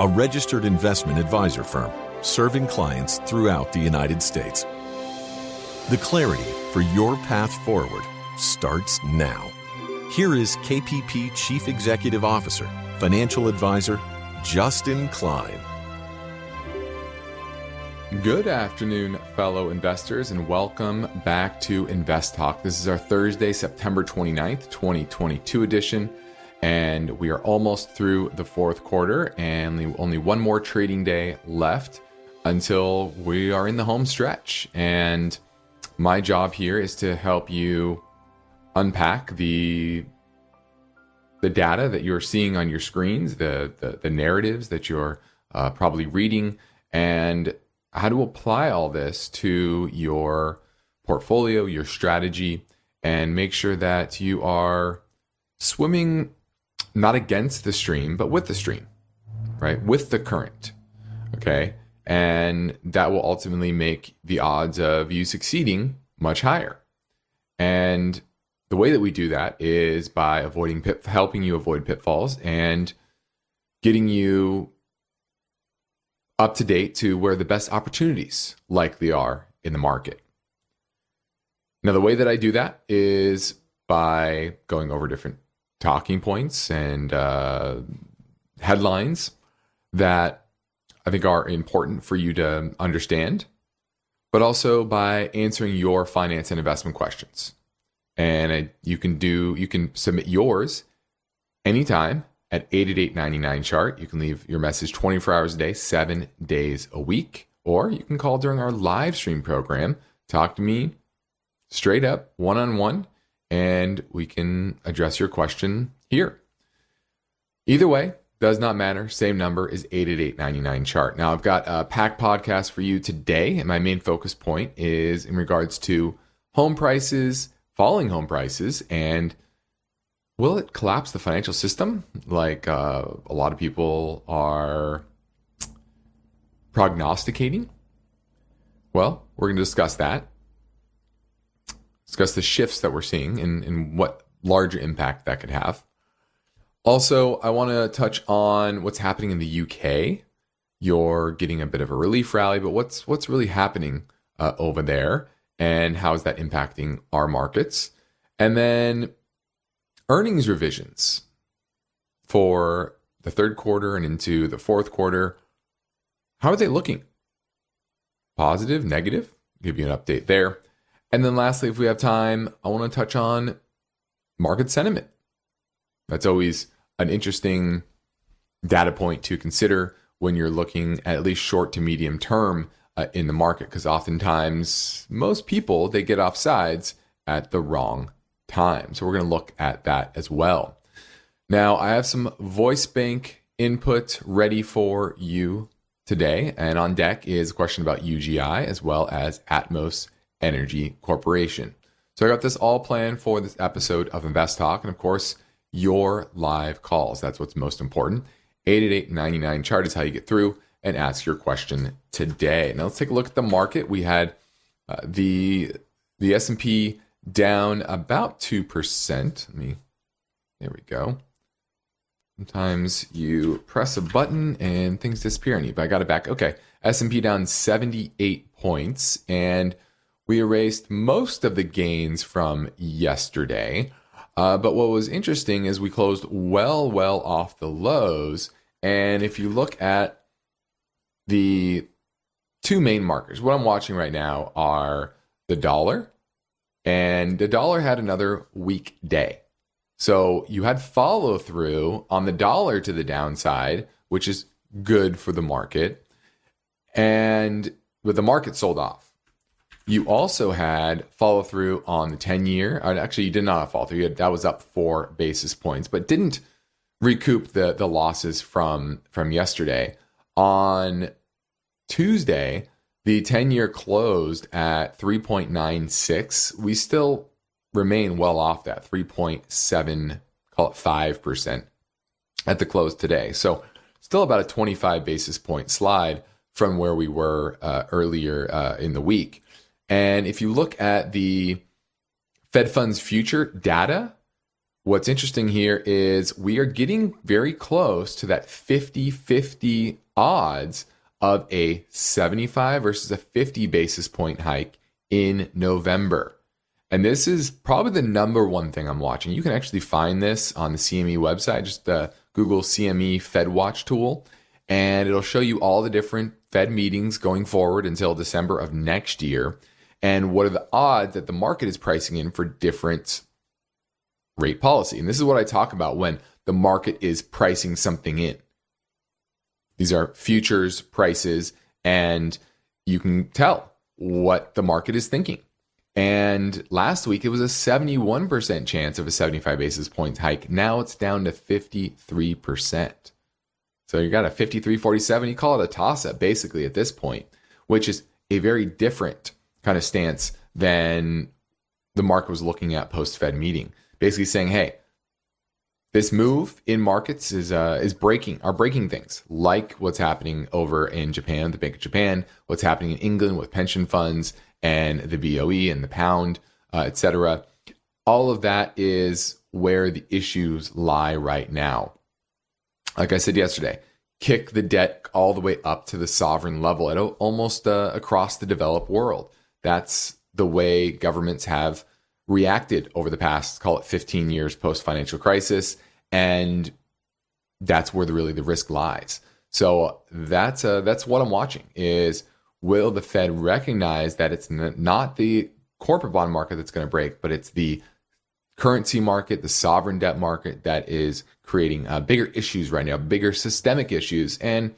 a registered investment advisor firm serving clients throughout the United States. The clarity for your path forward starts now. Here is KPP Chief Executive Officer, Financial Advisor, Justin Klein. Good afternoon, fellow investors, and welcome back to Invest Talk. This is our Thursday, September 29th, 2022 edition, and we are almost through the fourth quarter and only one more trading day left until we are in the home stretch. And my job here is to help you unpack the the data that you're seeing on your screens, the the, the narratives that you're uh, probably reading, and how to apply all this to your portfolio, your strategy, and make sure that you are swimming not against the stream, but with the stream, right? With the current. Okay. And that will ultimately make the odds of you succeeding much higher. And the way that we do that is by avoiding pit, helping you avoid pitfalls and getting you up to date to where the best opportunities likely are in the market. Now, the way that I do that is by going over different talking points and uh, headlines that I think are important for you to understand, but also by answering your finance and investment questions. And I, you can do you can submit yours anytime at 888 chart. You can leave your message 24 hours a day, seven days a week, or you can call during our live stream program. Talk to me straight up, one on one, and we can address your question here. Either way, does not matter. Same number is 888 chart. Now, I've got a pack podcast for you today, and my main focus point is in regards to home prices, falling home prices, and will it collapse the financial system like uh, a lot of people are prognosticating? Well, we're going to discuss that. Discuss the shifts that we're seeing and, and what larger impact that could have. Also, I want to touch on what's happening in the UK. You're getting a bit of a relief rally, but what's what's really happening uh, over there, and how is that impacting our markets? And then earnings revisions for the third quarter and into the fourth quarter. How are they looking? Positive, negative? Give you an update there. And then lastly, if we have time, I want to touch on market sentiment. That's always an interesting data point to consider when you're looking at, at least short to medium term uh, in the market because oftentimes most people they get off sides at the wrong time. So we're going to look at that as well. Now, I have some voice bank input ready for you today. And on deck is a question about UGI as well as Atmos Energy Corporation. So I got this all planned for this episode of Invest Talk. And of course, your live calls. That's what's most important. 888 chart is how you get through and ask your question today. Now let's take a look at the market. We had uh, the the S&P down about 2%. Let me, there we go. Sometimes you press a button and things disappear on you, but I got it back. Okay. S&P down 78 points and we erased most of the gains from yesterday. Uh, but what was interesting is we closed well, well off the lows. And if you look at the two main markers, what I'm watching right now are the dollar and the dollar had another weak day. So you had follow through on the dollar to the downside, which is good for the market. And with the market sold off, you also had follow through on the 10 year. Uh, actually, you did not follow through. Had, that was up four basis points, but didn't recoup the, the losses from, from yesterday On Tuesday, the 10 year closed at 3.96. We still remain well off that 3.7, call it 5% at the close today. So still about a 25 basis point slide from where we were uh, earlier uh, in the week. And if you look at the Fed funds future data, what's interesting here is we are getting very close to that 50 50 odds of a 75 versus a 50 basis point hike in November. And this is probably the number one thing I'm watching. You can actually find this on the CME website, just the Google CME Fed Watch tool, and it'll show you all the different Fed meetings going forward until December of next year and what are the odds that the market is pricing in for different rate policy. And this is what I talk about when the market is pricing something in. These are futures prices, and you can tell what the market is thinking. And last week it was a 71% chance of a 75 basis points hike. Now it's down to 53%. So you got a 53 47. You call it a toss up basically at this point, which is a very different kind of stance than the market was looking at post Fed meeting. Basically saying, hey, this move in markets is uh, is breaking are breaking things like what's happening over in Japan, the Bank of Japan, what's happening in England with pension funds and the BOE and the pound, uh, etc. All of that is where the issues lie right now. Like I said yesterday, kick the debt all the way up to the sovereign level at almost uh, across the developed world. That's the way governments have reacted over the past, call it 15 years post financial crisis. And that's where the, really the risk lies. So that's, uh, that's what I'm watching is will the Fed recognize that it's not the corporate bond market that's going to break, but it's the currency market, the sovereign debt market that is creating uh, bigger issues right now, bigger systemic issues. And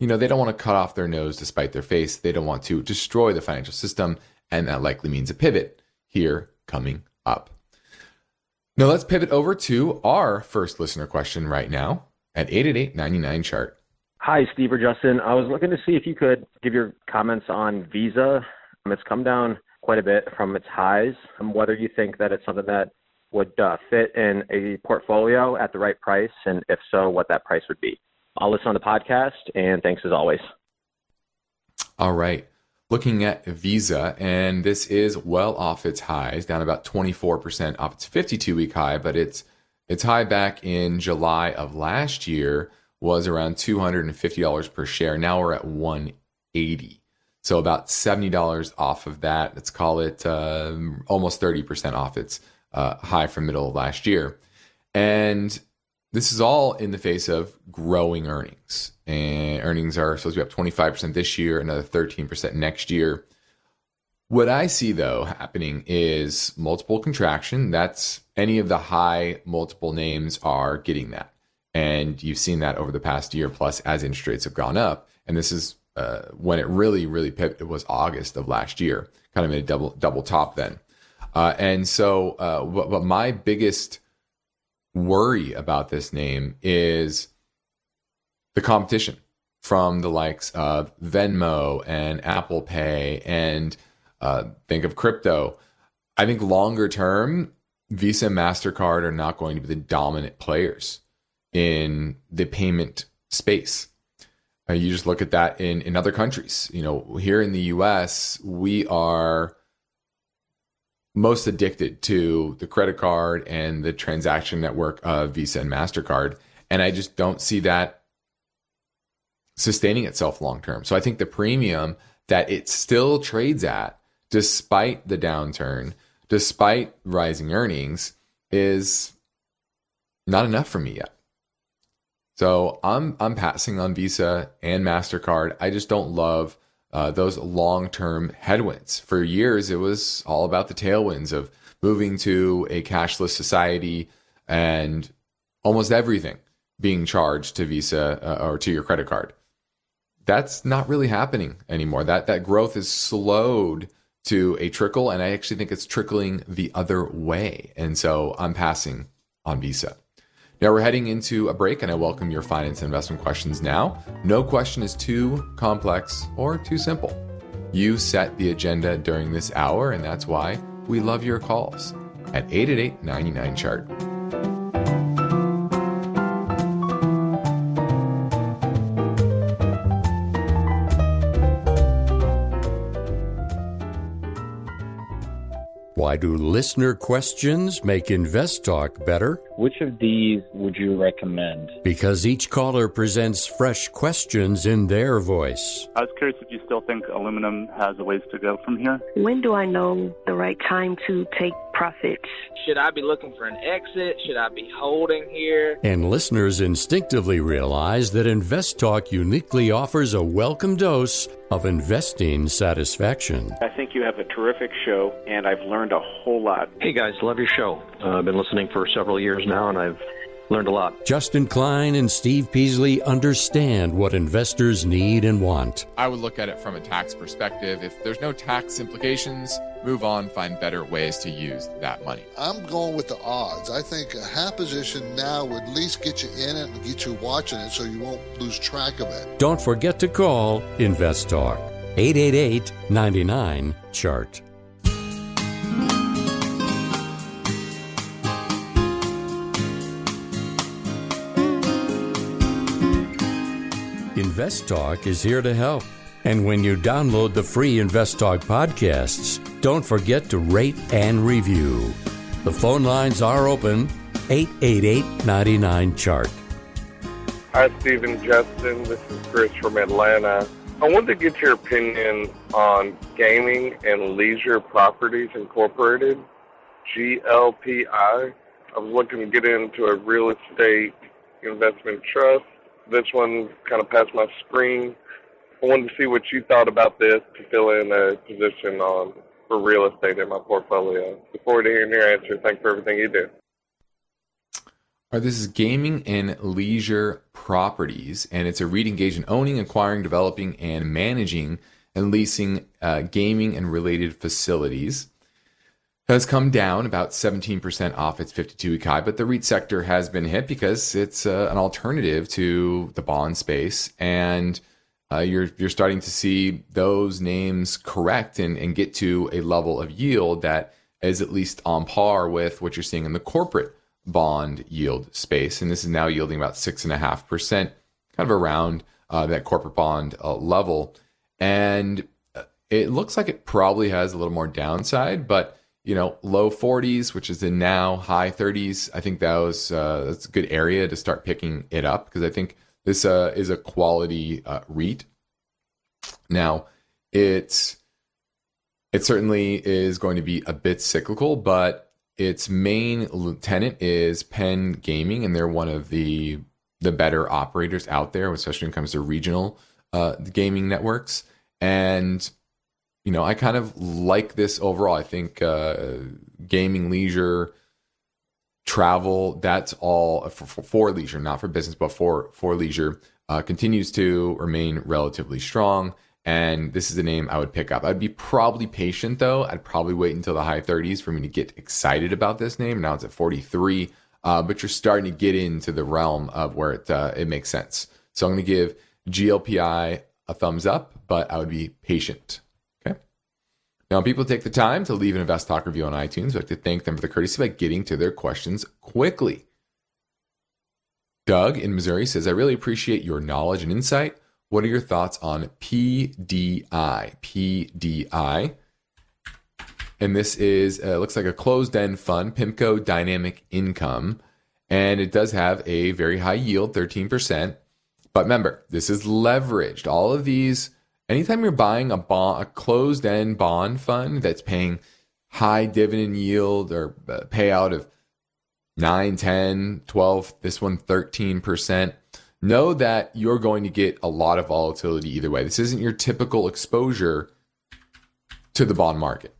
you know, they don't want to cut off their nose to spite their face. They don't want to destroy the financial system. And that likely means a pivot here coming up. Now let's pivot over to our first listener question right now at 888 chart. Hi, Steve or Justin. I was looking to see if you could give your comments on Visa. It's come down quite a bit from its highs. And whether you think that it's something that would uh, fit in a portfolio at the right price, and if so, what that price would be. I'll listen on the podcast, and thanks as always. All right. Looking at Visa, and this is well off its highs, down about 24% off its 52 week high, but its its high back in July of last year was around $250 per share. Now we're at 180. So about $70 off of that. Let's call it uh, almost 30% off its uh, high from middle of last year. And this is all in the face of growing earnings. And earnings are supposed to be up 25% this year, another 13% next year. What I see though happening is multiple contraction. That's any of the high multiple names are getting that. And you've seen that over the past year plus as interest rates have gone up. And this is uh, when it really, really pivoted it was August of last year, kind of made a double double top then. Uh, and so, uh, but, but my biggest worry about this name is the competition from the likes of Venmo and Apple Pay and uh, think of crypto. I think longer term, Visa and MasterCard are not going to be the dominant players in the payment space. Uh, you just look at that in, in other countries. You know, here in the US, we are most addicted to the credit card and the transaction network of Visa and MasterCard. And I just don't see that sustaining itself long term. So I think the premium that it still trades at, despite the downturn, despite rising earnings, is not enough for me yet. So I'm I'm passing on Visa and MasterCard. I just don't love uh, those long term headwinds. For years, it was all about the tailwinds of moving to a cashless society and almost everything being charged to Visa uh, or to your credit card. That's not really happening anymore. That that growth is slowed to a trickle, and I actually think it's trickling the other way. And so I'm passing on Visa. Now we're heading into a break, and I welcome your finance and investment questions now. No question is too complex or too simple. You set the agenda during this hour, and that's why we love your calls at 888 99 chart. Why do listener questions make Invest Talk better? Which of these would you recommend? Because each caller presents fresh questions in their voice. I was curious if you still think aluminum has a ways to go from here. When do I know the right time to take profits? Should I be looking for an exit? Should I be holding here? And listeners instinctively realize that Invest Talk uniquely offers a welcome dose of investing satisfaction. I think you have a terrific show, and I've learned a whole lot. Hey guys, love your show. Uh, I've been listening for several years now, and I've learned a lot. Justin Klein and Steve Peasley understand what investors need and want. I would look at it from a tax perspective. If there's no tax implications, move on, find better ways to use that money. I'm going with the odds. I think a half position now would at least get you in it and get you watching it so you won't lose track of it. Don't forget to call Invest Talk 888 99 Chart. Invest Talk is here to help. And when you download the free Invest Talk podcasts, don't forget to rate and review. The phone lines are open 888 99 Chart. Hi, Stephen Justin. This is Chris from Atlanta. I wanted to get your opinion on Gaming and Leisure Properties Incorporated, GLPI. I was looking to get into a real estate investment trust. This one kind of passed my screen. I wanted to see what you thought about this to fill in a position on for real estate in my portfolio. Look forward to hearing your answer. Thanks for everything you do. Right, this is gaming and leisure properties, and it's a REIT engaged in owning, acquiring, developing, and managing and leasing uh, gaming and related facilities. Has come down about 17% off its 52 week high, but the REIT sector has been hit because it's uh, an alternative to the bond space, and uh, you're you're starting to see those names correct and, and get to a level of yield that is at least on par with what you're seeing in the corporate bond yield space, and this is now yielding about six and a half percent, kind of around uh, that corporate bond uh, level. And uh, it looks like it probably has a little more downside, but you know, low 40s, which is in now high 30s. I think that was uh, that's a good area to start picking it up because I think this uh, is a quality uh, REIT. Now, it's it certainly is going to be a bit cyclical, but its main tenant is Penn Gaming, and they're one of the the better operators out there, especially when it comes to regional uh, gaming networks. And you know, I kind of like this overall. I think uh, gaming, leisure, travel, that's all for, for, for, leisure, not for business, but for for leisure, uh, continues to remain relatively strong. And this is the name I would pick up. I'd be probably patient though. I'd probably wait until the high 30s for me to get excited about this name. Now it's at 43, uh, but you're starting to get into the realm of where it uh, it makes sense. So I'm going to give GLPI a thumbs up, but I would be patient. Okay. Now, people take the time to leave an Invest Talk review on iTunes. I'd like to thank them for the courtesy by getting to their questions quickly. Doug in Missouri says, I really appreciate your knowledge and insight. What are your thoughts on PDI? PDI. And this is uh, looks like a closed-end fund, PIMCO Dynamic Income, and it does have a very high yield, 13%. But remember, this is leveraged. All of these, anytime you're buying a bond, a closed-end bond fund that's paying high dividend yield or uh, payout of 9, 10, 12, this one 13%, know that you're going to get a lot of volatility either way. This isn't your typical exposure to the bond market.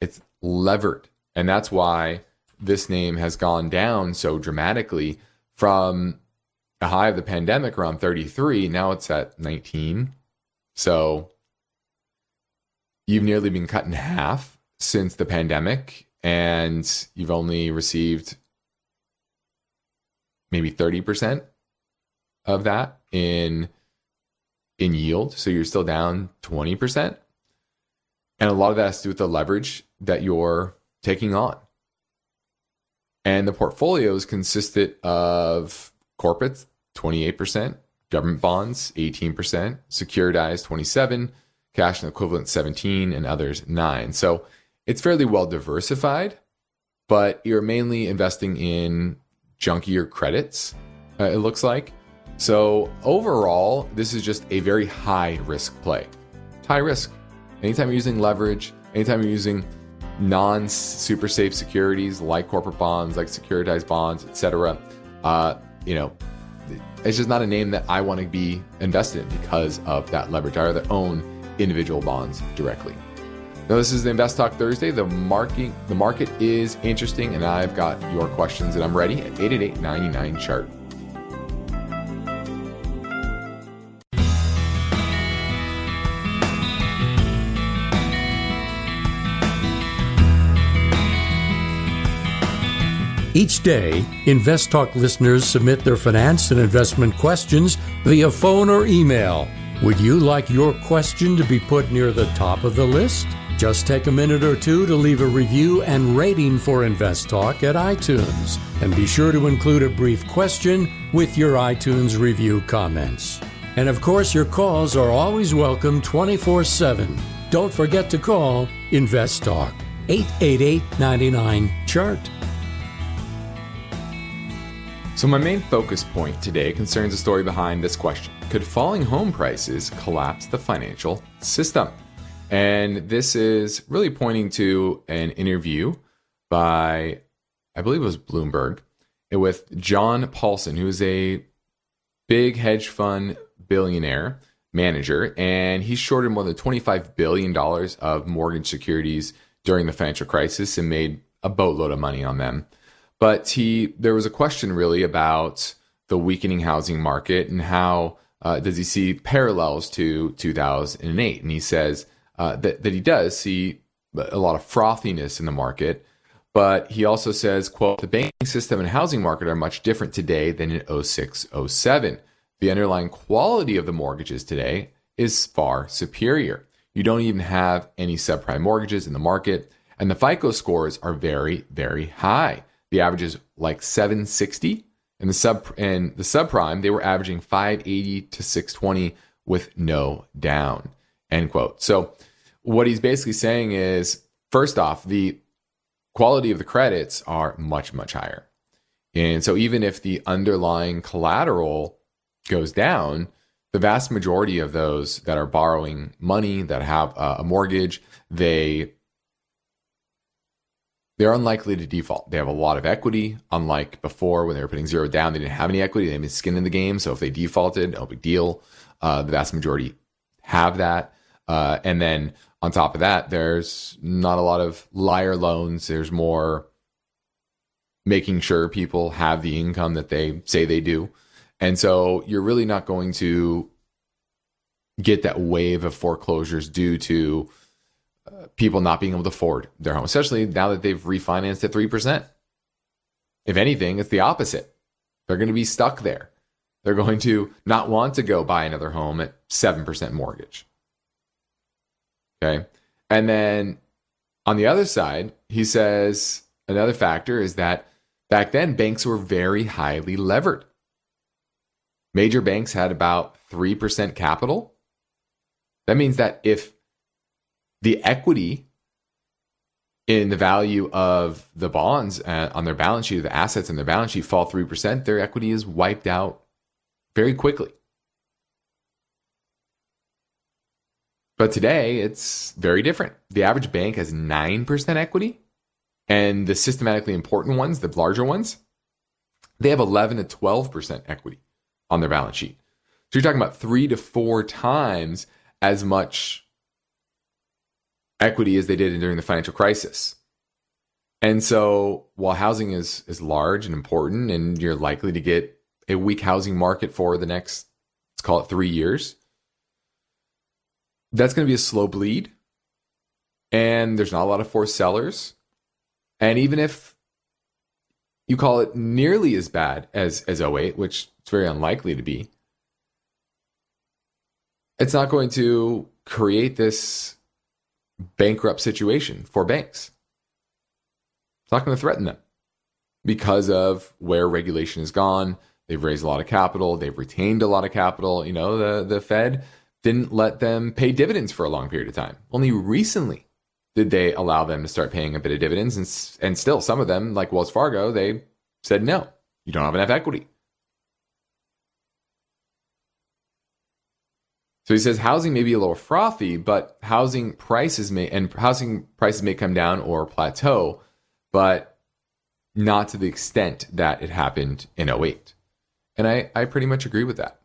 It's levered. And that's why this name has gone down so dramatically from the high of the pandemic around 33. Now it's at 19. So you've nearly been cut in half since the pandemic, and you've only received maybe 30% of that in in yield. So you're still down 20%. And a lot of that has to do with the leverage that you're taking on. And the portfolios consisted of corporates, 28%, government bonds, 18%, securitized, 27, cash and equivalent, 17, and others, 9. So it's fairly well diversified, but you're mainly investing in junkier credits, uh, it looks like. So overall, this is just a very high risk play. High risk. Anytime you're using leverage, anytime you're using non super safe securities like corporate bonds, like securitized bonds, etc., uh, you know, it's just not a name that I want to be invested in because of that leverage. I rather own individual bonds directly. Now, this is the Invest Talk Thursday. The market, the market is interesting, and I've got your questions, and I'm ready at 888 99 chart. Each day, Invest Talk listeners submit their finance and investment questions via phone or email. Would you like your question to be put near the top of the list? Just take a minute or two to leave a review and rating for Invest Talk at iTunes. And be sure to include a brief question with your iTunes review comments. And of course, your calls are always welcome 24 7. Don't forget to call Invest Talk 888 99 Chart. So, my main focus point today concerns the story behind this question Could falling home prices collapse the financial system? And this is really pointing to an interview by, I believe it was Bloomberg, with John Paulson, who is a big hedge fund billionaire manager, and he shorted more than $25 billion of mortgage securities during the financial crisis and made a boatload of money on them. But he, there was a question really about the weakening housing market and how uh, does he see parallels to 2008? And he says uh, that that he does see a lot of frothiness in the market, but he also says, "quote The banking system and housing market are much different today than in 06, 07. The underlying quality of the mortgages today is far superior. You don't even have any subprime mortgages in the market, and the FICO scores are very, very high." The average is like 760. And the sub and the subprime, they were averaging 580 to 620 with no down. End quote. So what he's basically saying is first off, the quality of the credits are much, much higher. And so even if the underlying collateral goes down, the vast majority of those that are borrowing money that have uh, a mortgage, they they're unlikely to default. They have a lot of equity, unlike before when they were putting zero down. They didn't have any equity. They have skin in the game. So if they defaulted, no big deal. Uh, the vast majority have that. Uh, and then on top of that, there's not a lot of liar loans. There's more making sure people have the income that they say they do. And so you're really not going to get that wave of foreclosures due to people not being able to afford their home, especially now that they've refinanced at 3%. If anything, it's the opposite. They're going to be stuck there. They're going to not want to go buy another home at 7% mortgage. Okay. And then on the other side, he says another factor is that back then banks were very highly levered. Major banks had about 3% capital. That means that if the equity in the value of the bonds uh, on their balance sheet, the assets in their balance sheet fall 3%, their equity is wiped out very quickly. But today, it's very different. The average bank has 9% equity, and the systematically important ones, the larger ones, they have 11 to 12% equity on their balance sheet. So you're talking about three to four times as much equity as they did during the financial crisis. And so while housing is is large and important and you're likely to get a weak housing market for the next let's call it 3 years, that's going to be a slow bleed. And there's not a lot of forced sellers. And even if you call it nearly as bad as as 08, which it's very unlikely to be, it's not going to create this bankrupt situation for banks. It's not going to threaten them because of where regulation has gone. They've raised a lot of capital. They've retained a lot of capital. You know, the, the Fed didn't let them pay dividends for a long period of time. Only recently did they allow them to start paying a bit of dividends. And, and still, some of them, like Wells Fargo, they said, no, you don't have enough equity. So he says housing may be a little frothy, but housing prices may and housing prices may come down or plateau, but not to the extent that it happened in 08. And I, I pretty much agree with that.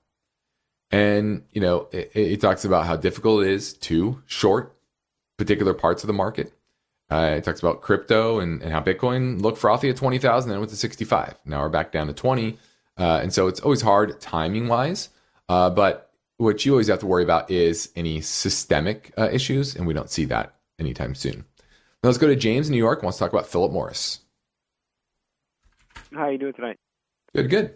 And, you know, it, it talks about how difficult it is to short particular parts of the market. Uh, it talks about crypto and, and how Bitcoin looked frothy at 20,000, then went to 65. Now we're back down to 20. Uh, and so it's always hard timing wise. Uh, but what you always have to worry about is any systemic uh, issues. And we don't see that anytime soon. Now let's go to James in New York. Wants to talk about Philip Morris. How are you doing tonight? Good, good.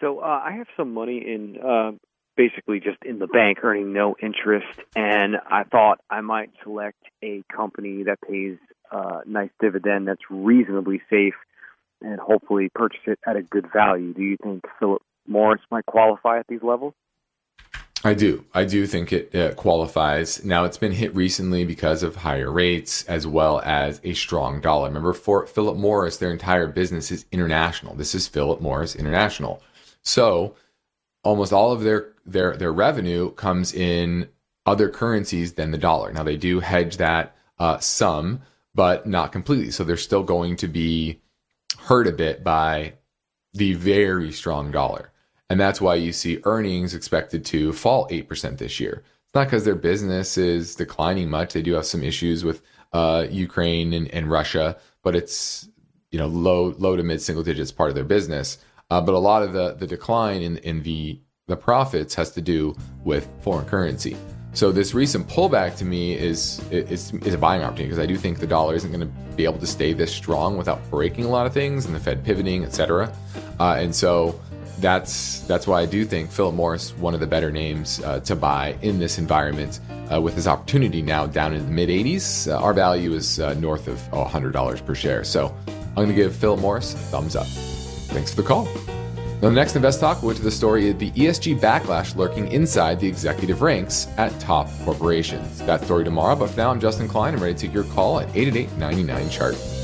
So uh, I have some money in uh, basically just in the bank, earning no interest, and I thought I might select a company that pays a uh, nice dividend that's reasonably safe, and hopefully purchase it at a good value. Do you think Philip Morris might qualify at these levels? I do. I do think it uh, qualifies. Now, it's been hit recently because of higher rates as well as a strong dollar. Remember, for Philip Morris, their entire business is international. This is Philip Morris International. So, almost all of their their their revenue comes in other currencies than the dollar. Now, they do hedge that uh, some, but not completely. So, they're still going to be hurt a bit by the very strong dollar. And that's why you see earnings expected to fall 8% this year. It's not because their business is declining much. They do have some issues with uh, Ukraine and, and, Russia, but it's you know low low to mid single digits part of their business. Uh, but a lot of the the decline in, in the the profits has to do with foreign currency. So this recent pullback to me is is, is a buying opportunity because I do think the dollar isn't going to be able to stay this strong without breaking a lot of things and the Fed pivoting, etc. Uh, and so that's that's why I do think Philip Morris one of the better names uh, to buy in this environment uh, with his opportunity now down in the mid 80s. Uh, our value is uh, north of oh, $100 per share. So I'm going to give Philip Morris a thumbs up. Thanks for the call. Now, the next Invest Talk to the story of the ESG backlash lurking inside the executive ranks at top corporations. That story tomorrow, but for now, I'm Justin Klein. I'm ready to take your call at 888 99 chart.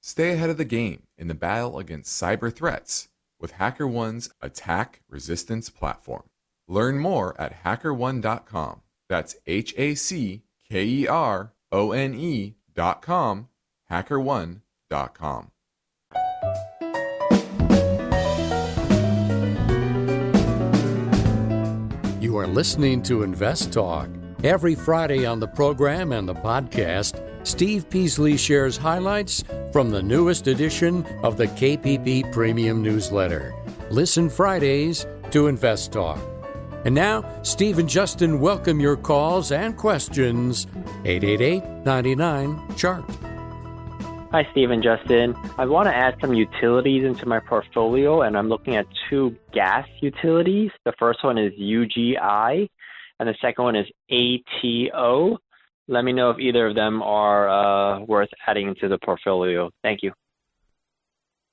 stay ahead of the game in the battle against cyber threats with HackerOne's attack resistance platform. Learn more at hackerone.com. That's H A C K E R O N E.com, hackerone.com. You are listening to Invest Talk. Every Friday on the program and the podcast, Steve Peasley shares highlights from the newest edition of the KPP Premium Newsletter. Listen Fridays to Invest Talk. And now, Steve and Justin welcome your calls and questions. 888 99 Chart. Hi, Steve and Justin. I want to add some utilities into my portfolio, and I'm looking at two gas utilities. The first one is UGI, and the second one is ATO. Let me know if either of them are uh, worth adding into the portfolio. Thank you.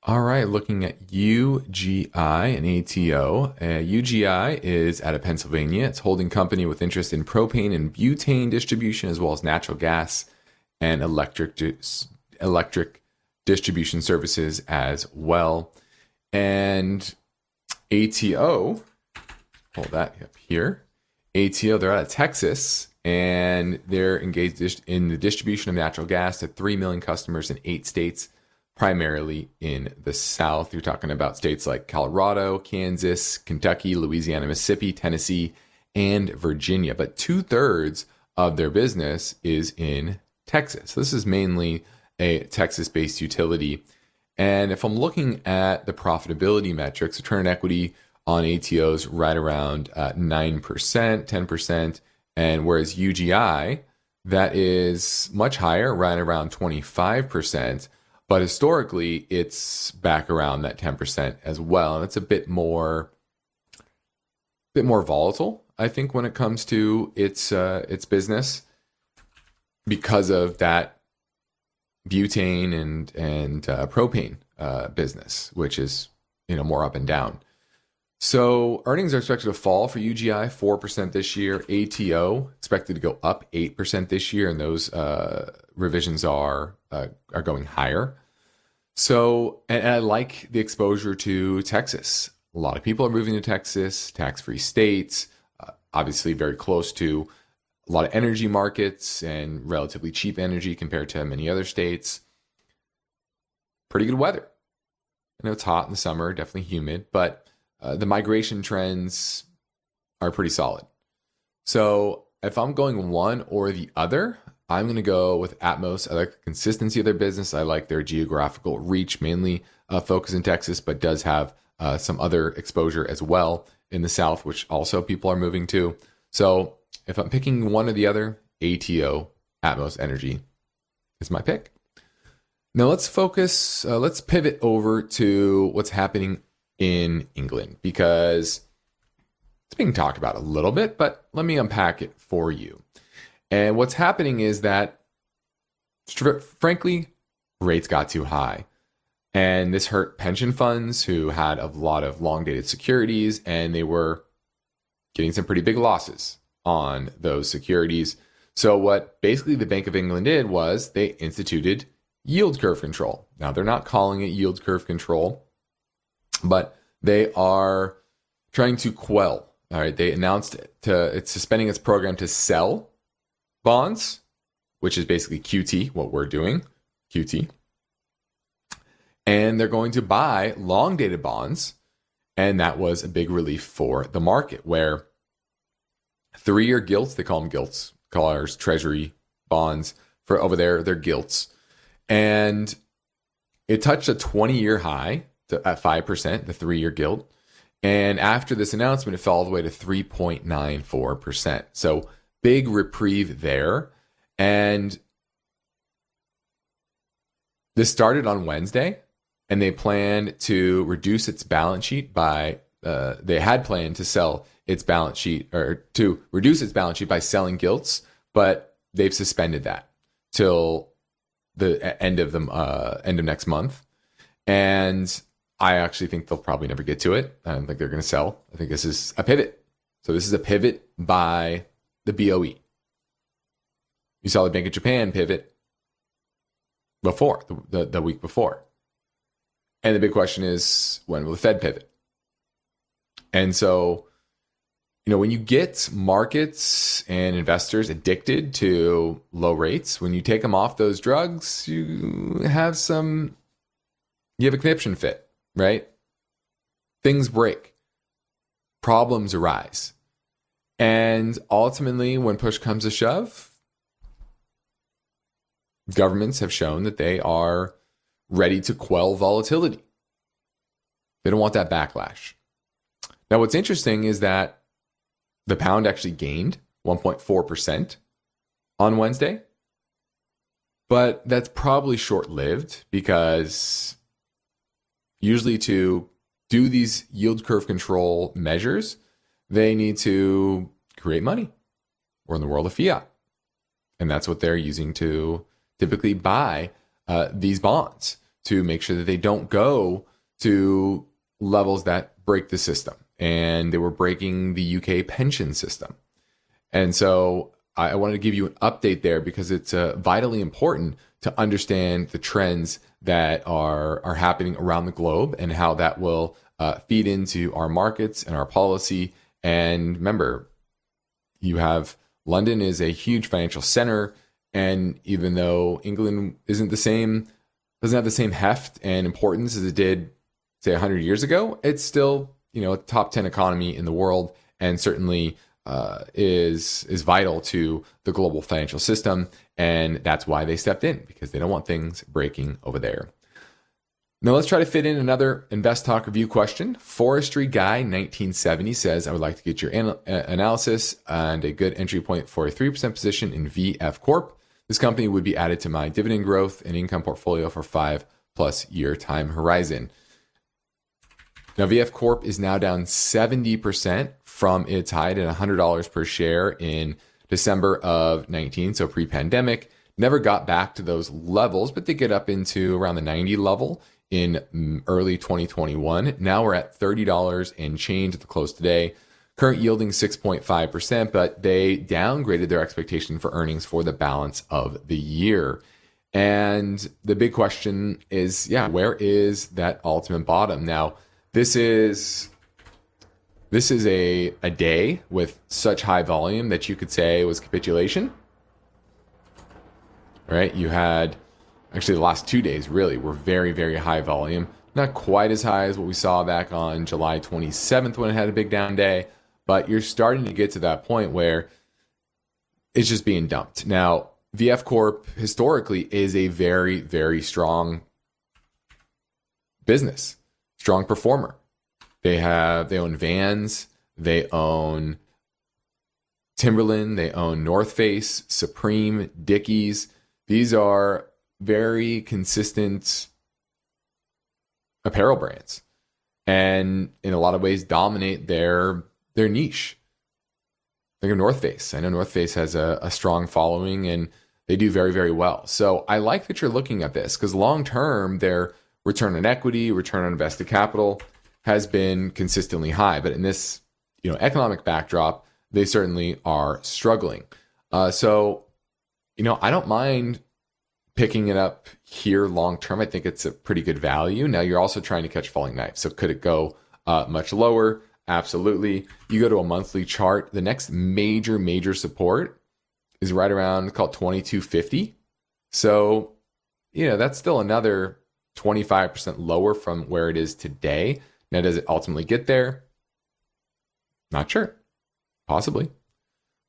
All right, looking at UGI and ATO. Uh, UGI is out of Pennsylvania. It's holding company with interest in propane and butane distribution, as well as natural gas and electric electric distribution services as well. And ATO, hold that up here. ATO, they're out of Texas and they're engaged in the distribution of natural gas to 3 million customers in eight states, primarily in the South. You're talking about states like Colorado, Kansas, Kentucky, Louisiana, Mississippi, Tennessee, and Virginia. But two thirds of their business is in Texas. This is mainly a Texas based utility. And if I'm looking at the profitability metrics, return on equity on ATOs right around uh, 9%, 10%. And whereas UGI, that is much higher, right around 25%. But historically, it's back around that 10% as well. And it's a bit more, bit more volatile, I think, when it comes to its uh, its business because of that butane and and uh, propane uh, business, which is you know more up and down. So earnings are expected to fall for UGI four percent this year. ATO expected to go up eight percent this year, and those uh, revisions are uh, are going higher. So, and, and I like the exposure to Texas. A lot of people are moving to Texas, tax-free states, uh, obviously very close to a lot of energy markets and relatively cheap energy compared to many other states. Pretty good weather. I know it's hot in the summer, definitely humid, but uh, the migration trends are pretty solid. So if I'm going one or the other, I'm going to go with Atmos. I like the consistency of their business. I like their geographical reach, mainly uh, focus in Texas, but does have uh, some other exposure as well in the South, which also people are moving to. So if I'm picking one or the other, ATO, Atmos Energy is my pick. Now let's focus, uh, let's pivot over to what's happening in England because it's being talked about a little bit, but let me unpack it for you. And what's happening is that, frankly, rates got too high. And this hurt pension funds who had a lot of long dated securities and they were getting some pretty big losses on those securities. So, what basically the Bank of England did was they instituted yield curve control. Now, they're not calling it yield curve control, but they are trying to quell. All right, they announced to it's suspending its program to sell bonds, which is basically QT, what we're doing, QT. And they're going to buy long dated bonds. And that was a big relief for the market where three year gilts. They call them gilts. Call ours treasury bonds for over there. They're gilts. And it touched a 20 year high to, at 5%, the three year gilt. And after this announcement, it fell all the way to 3.94%. So big reprieve there. And this started on Wednesday, and they planned to reduce its balance sheet by. Uh, they had planned to sell its balance sheet or to reduce its balance sheet by selling gilts, but they've suspended that till the end of the uh, end of next month. And I actually think they'll probably never get to it. I don't think they're going to sell. I think this is a pivot. So this is a pivot by the BOE. You saw the Bank of Japan pivot before the, the, the week before. And the big question is when will the Fed pivot? And so, you know, when you get markets and investors addicted to low rates, when you take them off those drugs, you have some, you have a conniption fit, right? Things break, problems arise. And ultimately, when push comes to shove, governments have shown that they are ready to quell volatility. They don't want that backlash. Now, what's interesting is that the pound actually gained 1.4% on Wednesday, but that's probably short lived because usually to do these yield curve control measures, they need to create money. We're in the world of fiat. And that's what they're using to typically buy uh, these bonds to make sure that they don't go to levels that break the system. And they were breaking the UK pension system. And so I wanted to give you an update there because it's uh, vitally important to understand the trends that are are happening around the globe and how that will uh, feed into our markets and our policy. And remember, you have London is a huge financial center. And even though England isn't the same, doesn't have the same heft and importance as it did, say, 100 years ago, it's still, you know, a top 10 economy in the world and certainly uh, is is vital to the global financial system. And that's why they stepped in because they don't want things breaking over there. Now let's try to fit in another Invest Talk review question. Forestry Guy 1970 says, I would like to get your an- uh, analysis and a good entry point for a 3% position in VF Corp. This company would be added to my dividend growth and income portfolio for five plus year time horizon. Now, VF Corp is now down 70% from its high at $100 per share in December of 19, so pre pandemic. Never got back to those levels, but they get up into around the 90 level in mm, early 2021. Now we're at $30 and change at the close today current yielding 6.5%, but they downgraded their expectation for earnings for the balance of the year. And the big question is, yeah, where is that ultimate bottom? Now, this is this is a, a day with such high volume that you could say was capitulation. Right? You had actually the last two days really were very, very high volume. Not quite as high as what we saw back on July 27th when it had a big down day, but you're starting to get to that point where it's just being dumped. Now, VF Corp historically is a very, very strong business, strong performer. They have they own Vans, they own Timberland, they own North Face, Supreme, Dickies. These are very consistent apparel brands and in a lot of ways dominate their their niche. Think of North Face. I know North Face has a, a strong following and they do very, very well. So I like that you're looking at this because long term, their return on equity, return on invested capital has been consistently high. But in this, you know, economic backdrop, they certainly are struggling. Uh, so, you know, I don't mind picking it up here long term. I think it's a pretty good value. Now you're also trying to catch falling knives. So could it go uh, much lower? Absolutely. You go to a monthly chart, the next major, major support is right around called 2250. So, you know, that's still another 25% lower from where it is today. Now, does it ultimately get there? Not sure. Possibly.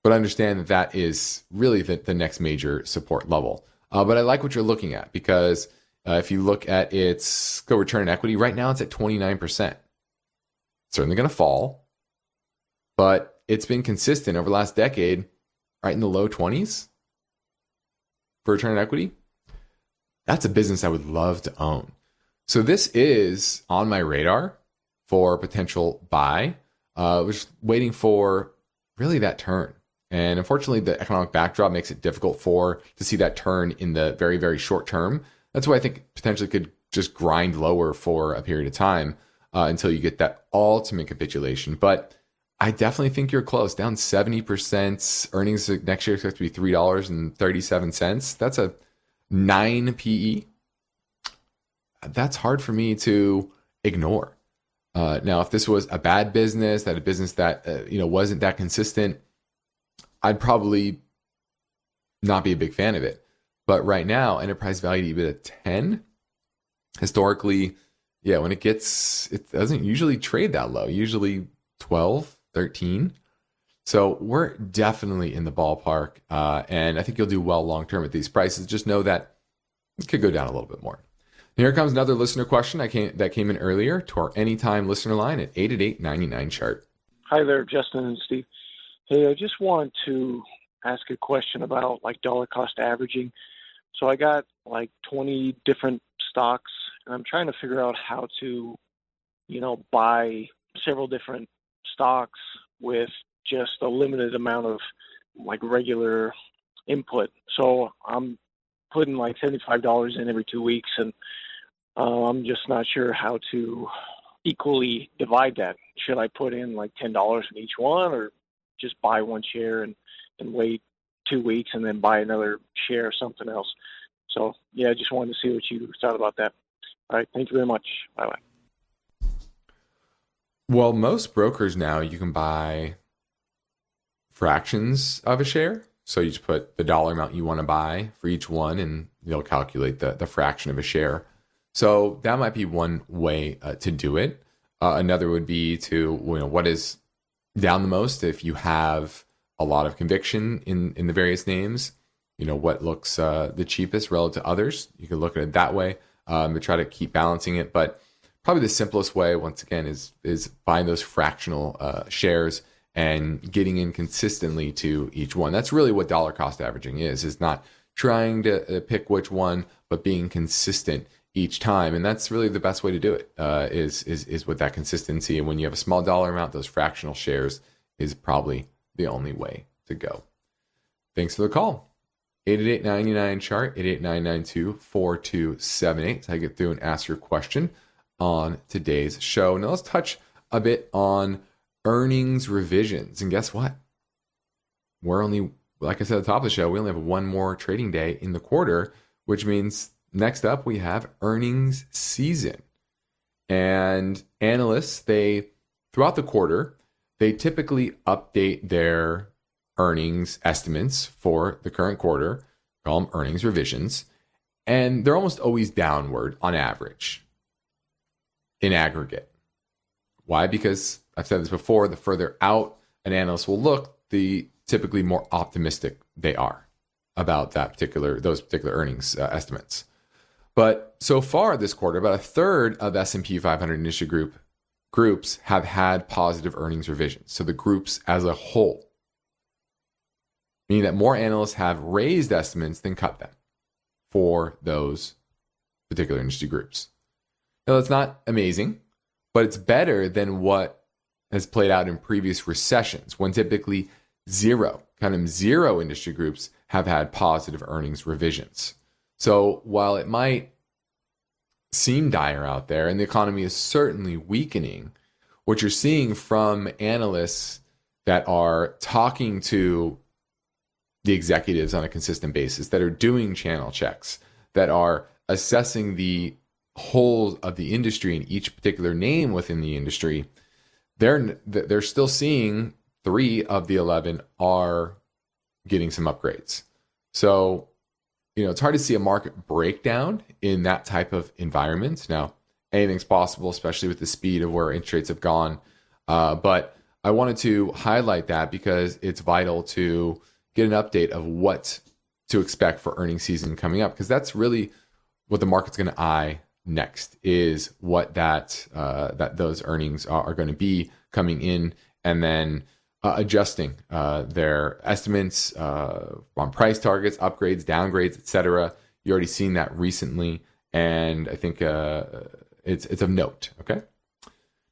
But I understand that that is really the, the next major support level. Uh, but I like what you're looking at because uh, if you look at its go return on equity, right now it's at 29% certainly going to fall, but it's been consistent over the last decade, right in the low 20s for return on equity. that's a business I would love to own. So this is on my radar for potential buy. Uh, just waiting for really that turn. And unfortunately, the economic backdrop makes it difficult for to see that turn in the very, very short term. That's why I think potentially could just grind lower for a period of time uh, until you get that ultimate capitulation. But I definitely think you're close. Down 70%. Earnings next year expect to be $3.37. That's a 9 PE. That's hard for me to ignore. Uh, now, if this was a bad business, that a business that uh, you know wasn't that consistent, I'd probably not be a big fan of it. But right now, enterprise value to EBITDA 10, historically, yeah, when it gets, it doesn't usually trade that low, usually 12, 13. So we're definitely in the ballpark. Uh, and I think you'll do well long term at these prices. Just know that it could go down a little bit more. Here comes another listener question came, that came in earlier to our anytime listener line at 888 chart. Hi there, Justin and Steve. Hey, I just want to ask a question about like dollar cost averaging. So I got like 20 different stocks, and I'm trying to figure out how to, you know, buy several different stocks with just a limited amount of like regular input. So I'm putting like $75 in every two weeks, and uh, I'm just not sure how to equally divide that. Should I put in like $10 in each one, or just buy one share and, and wait two weeks and then buy another share or something else. So yeah, I just wanted to see what you thought about that. All right, thank you very much. Bye bye. Well, most brokers now you can buy fractions of a share. So you just put the dollar amount you want to buy for each one, and they'll calculate the, the fraction of a share. So that might be one way uh, to do it. Uh, another would be to you know what is down the most if you have a lot of conviction in in the various names. You know what looks uh, the cheapest relative to others. You can look at it that way um, to try to keep balancing it. But probably the simplest way, once again, is is buying those fractional uh, shares and getting in consistently to each one. That's really what dollar cost averaging is. Is not trying to uh, pick which one, but being consistent each time, and that's really the best way to do it. Uh, is is is with that consistency. And when you have a small dollar amount, those fractional shares is probably the only way to go. Thanks for the call. 888 chart 88992 4278. So I get through and ask your question on today's show. Now let's touch a bit on earnings revisions. And guess what? We're only, like I said at the top of the show, we only have one more trading day in the quarter, which means next up we have earnings season. And analysts, they throughout the quarter, they typically update their earnings estimates for the current quarter, call them earnings revisions, and they're almost always downward on average in aggregate. Why? Because I've said this before, the further out an analyst will look, the typically more optimistic they are about that particular those particular earnings uh, estimates. But so far this quarter, about a third of S&P 500 industry group groups have had positive earnings revisions. So the groups as a whole, meaning that more analysts have raised estimates than cut them for those particular industry groups. Now that's not amazing, but it's better than what has played out in previous recessions when typically zero, kind of zero industry groups have had positive earnings revisions. So while it might seem dire out there and the economy is certainly weakening, what you're seeing from analysts that are talking to the executives on a consistent basis, that are doing channel checks, that are assessing the whole of the industry and each particular name within the industry, they're they're still seeing three of the 11 are getting some upgrades. So you know, it's hard to see a market breakdown in that type of environment. Now, anything's possible, especially with the speed of where interest rates have gone. Uh, but I wanted to highlight that because it's vital to get an update of what to expect for earnings season coming up, because that's really what the market's going to eye next is what that uh, that those earnings are, are going to be coming in, and then uh, adjusting uh, their estimates uh, on price targets, upgrades, downgrades, etc. You already seen that recently, and I think uh, it's it's of note. Okay.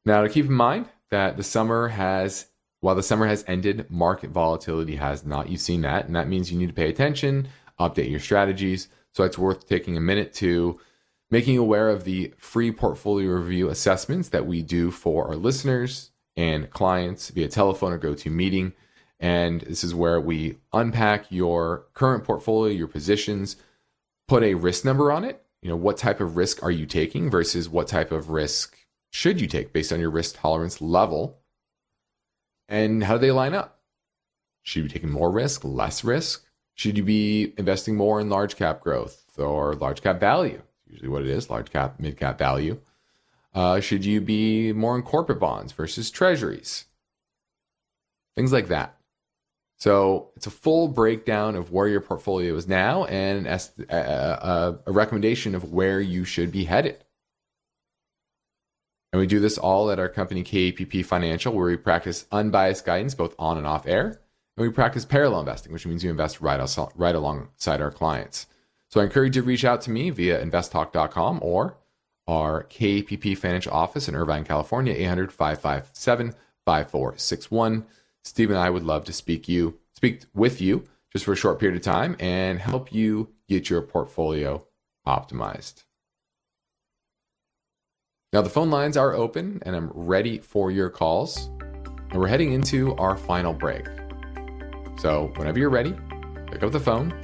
Now to keep in mind that the summer has while the summer has ended, market volatility has not. You've seen that, and that means you need to pay attention, update your strategies. So it's worth taking a minute to making aware of the free portfolio review assessments that we do for our listeners and clients via telephone or GoToMeeting. And this is where we unpack your current portfolio, your positions, put a risk number on it. You know, what type of risk are you taking versus what type of risk should you take based on your risk tolerance level? And how do they line up? Should you be taking more risk, less risk? Should you be investing more in large cap growth or large cap value? Usually what it is, large cap, mid cap value. Uh, should you be more in corporate bonds versus treasuries? Things like that. So it's a full breakdown of where your portfolio is now and a, a, recommendation of where you should be headed. And we do this all at our company KPP Financial, where we practice unbiased guidance both on and off air. And we practice parallel investing, which means you invest right, right alongside our clients. So I encourage you to reach out to me via investtalk.com or our KPP Financial Office in Irvine, California, 800 557 5461. Steve and I would love to speak you speak with you just for a short period of time and help you get your portfolio optimized. Now, the phone lines are open and I'm ready for your calls. And we're heading into our final break. So, whenever you're ready, pick up the phone,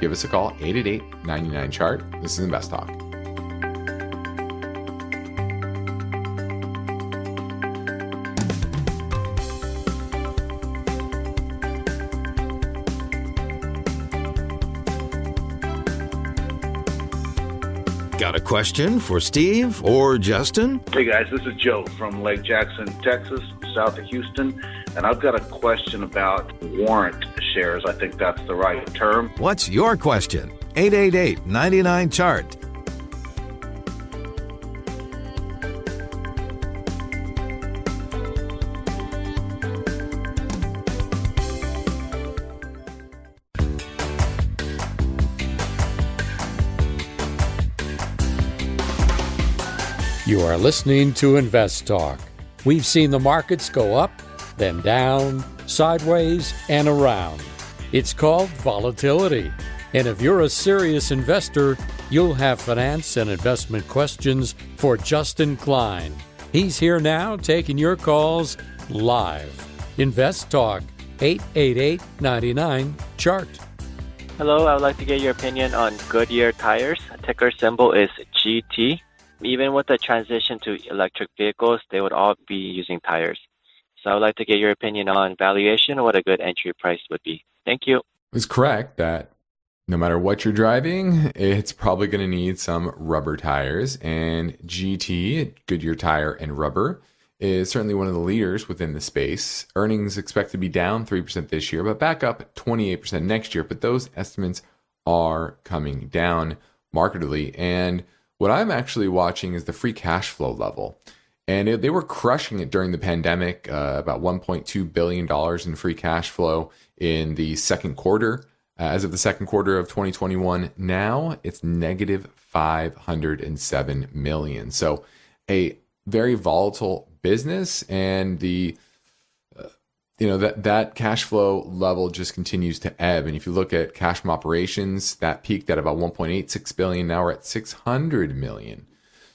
give us a call 888 99 chart. This is Invest Talk. Question for Steve or Justin? Hey guys, this is Joe from Lake Jackson, Texas, south of Houston, and I've got a question about warrant shares. I think that's the right term. What's your question? 888 99 Chart. Are listening to Invest Talk. We've seen the markets go up, then down, sideways, and around. It's called volatility. And if you're a serious investor, you'll have finance and investment questions for Justin Klein. He's here now taking your calls live. Invest Talk, 888 99 Chart. Hello, I would like to get your opinion on Goodyear tires. Ticker symbol is GT even with the transition to electric vehicles, they would all be using tires. So I would like to get your opinion on valuation and what a good entry price would be. Thank you. It's correct that no matter what you're driving, it's probably going to need some rubber tires. And GT, Goodyear Tire and Rubber, is certainly one of the leaders within the space. Earnings expect to be down 3% this year, but back up 28% next year. But those estimates are coming down markedly. And what I'm actually watching is the free cash flow level. And it, they were crushing it during the pandemic, uh, about $1.2 billion in free cash flow in the second quarter. Uh, as of the second quarter of 2021, now it's negative 507 million. So a very volatile business and the you know that that cash flow level just continues to ebb. And if you look at cash from operations that peaked at about 1.86 billion. Now we're at 600 million.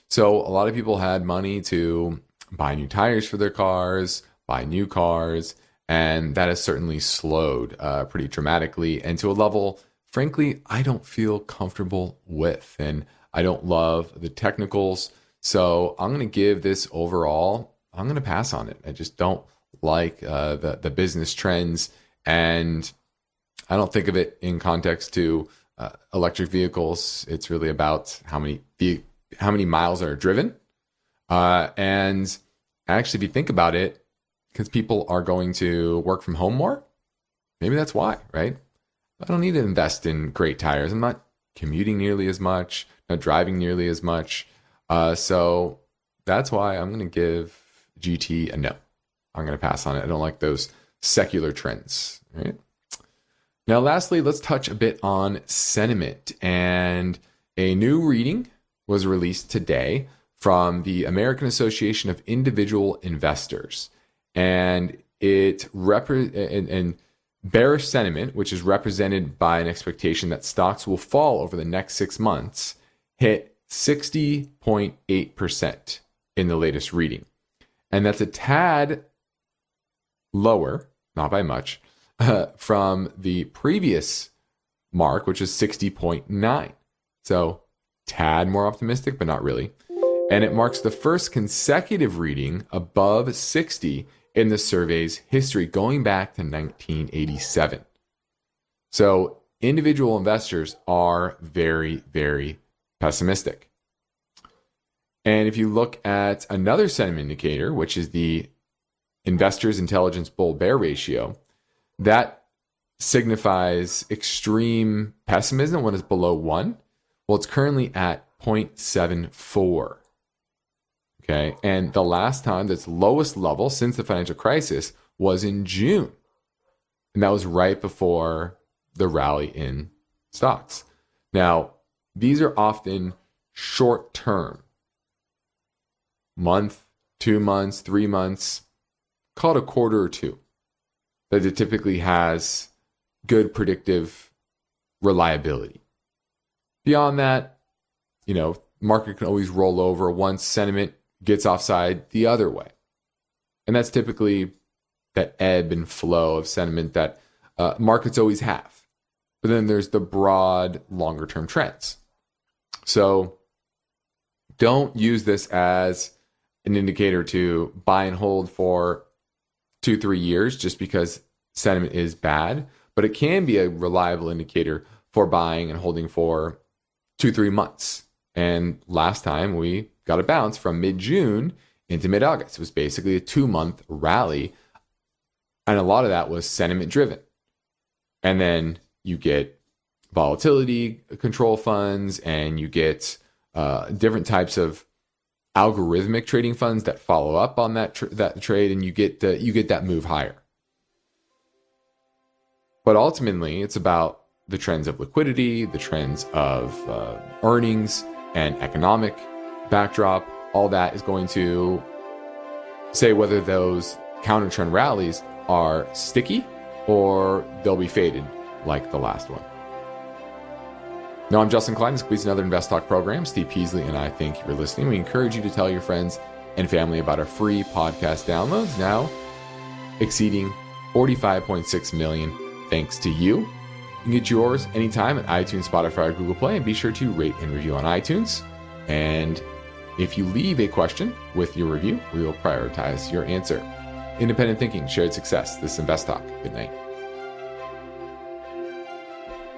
So a lot of people had money to buy new tires for their cars buy new cars and that has certainly slowed uh, pretty dramatically and to a level frankly i don't feel comfortable with. And i don't love the technicals. So i'm going to give this overall i'm going to pass on it. I just don't like uh, the the business trends, and I don't think of it in context to uh, electric vehicles. It's really about how many how many miles are driven, uh, and actually, if you think about it, because people are going to work from home more, maybe that's why, right? I don't need to invest in great tires. I'm not commuting nearly as much, not driving nearly as much. Uh, so that's why I'm going to give GT a no. I'm going to pass on it. I don't like those secular trends. Right. Now, lastly, let's touch a bit on sentiment. And a new reading was released today from the American Association of Individual Investors. And it repre- and, and bearish sentiment, which is represented by an expectation that stocks will fall over the next six months, hit 60.8% in the latest reading. And that's a tad lower, not by much, uh, from the previous mark, which is 60.9. So, tad more optimistic, but not really and it marks the first consecutive reading above 60 in the survey's history going back to 1987. So individual investors are very, very pessimistic. And if you look at another sentiment indicator, which is the Investors Intelligence Bull Bear ratio, that signifies extreme pessimism when it's below one. Well, it's currently at 0.74. Okay. And the last time that's lowest level since the financial crisis was in June. And that was right before the rally in stocks. Now, these are often short term month, two months, three months, call it a quarter or two, that it typically has good predictive reliability. Beyond that, you know, market can always roll over once sentiment gets offside the other way. And that's typically that ebb and flow of sentiment that uh, markets always have. But then there's the broad, longer term trends. So don't use this as an indicator to buy and hold for two, three years just because sentiment is bad. But it can be a reliable indicator for buying and holding for two, three months. And last time we got a bounce from mid June into mid August. It was basically a two month rally. And a lot of that was sentiment driven. And then you get volatility control funds and you get uh, different types of algorithmic trading funds that follow up on that tr- that trade and you get the, you get that move higher. But ultimately, it's about the trends of liquidity, the trends of uh, earnings and economic backdrop, all that is going to say whether those counter trend rallies are sticky or they'll be faded like the last one. Now, I'm Justin Klein. This completes another Invest Talk program. Steve Peasley and I thank you for listening. We encourage you to tell your friends and family about our free podcast downloads now exceeding 45.6 million. Thanks to you. You can get yours anytime at iTunes, Spotify, or Google Play, and be sure to rate and review on iTunes. And if you leave a question with your review, we will prioritize your answer. Independent thinking, shared success. This is Invest Talk. Good night.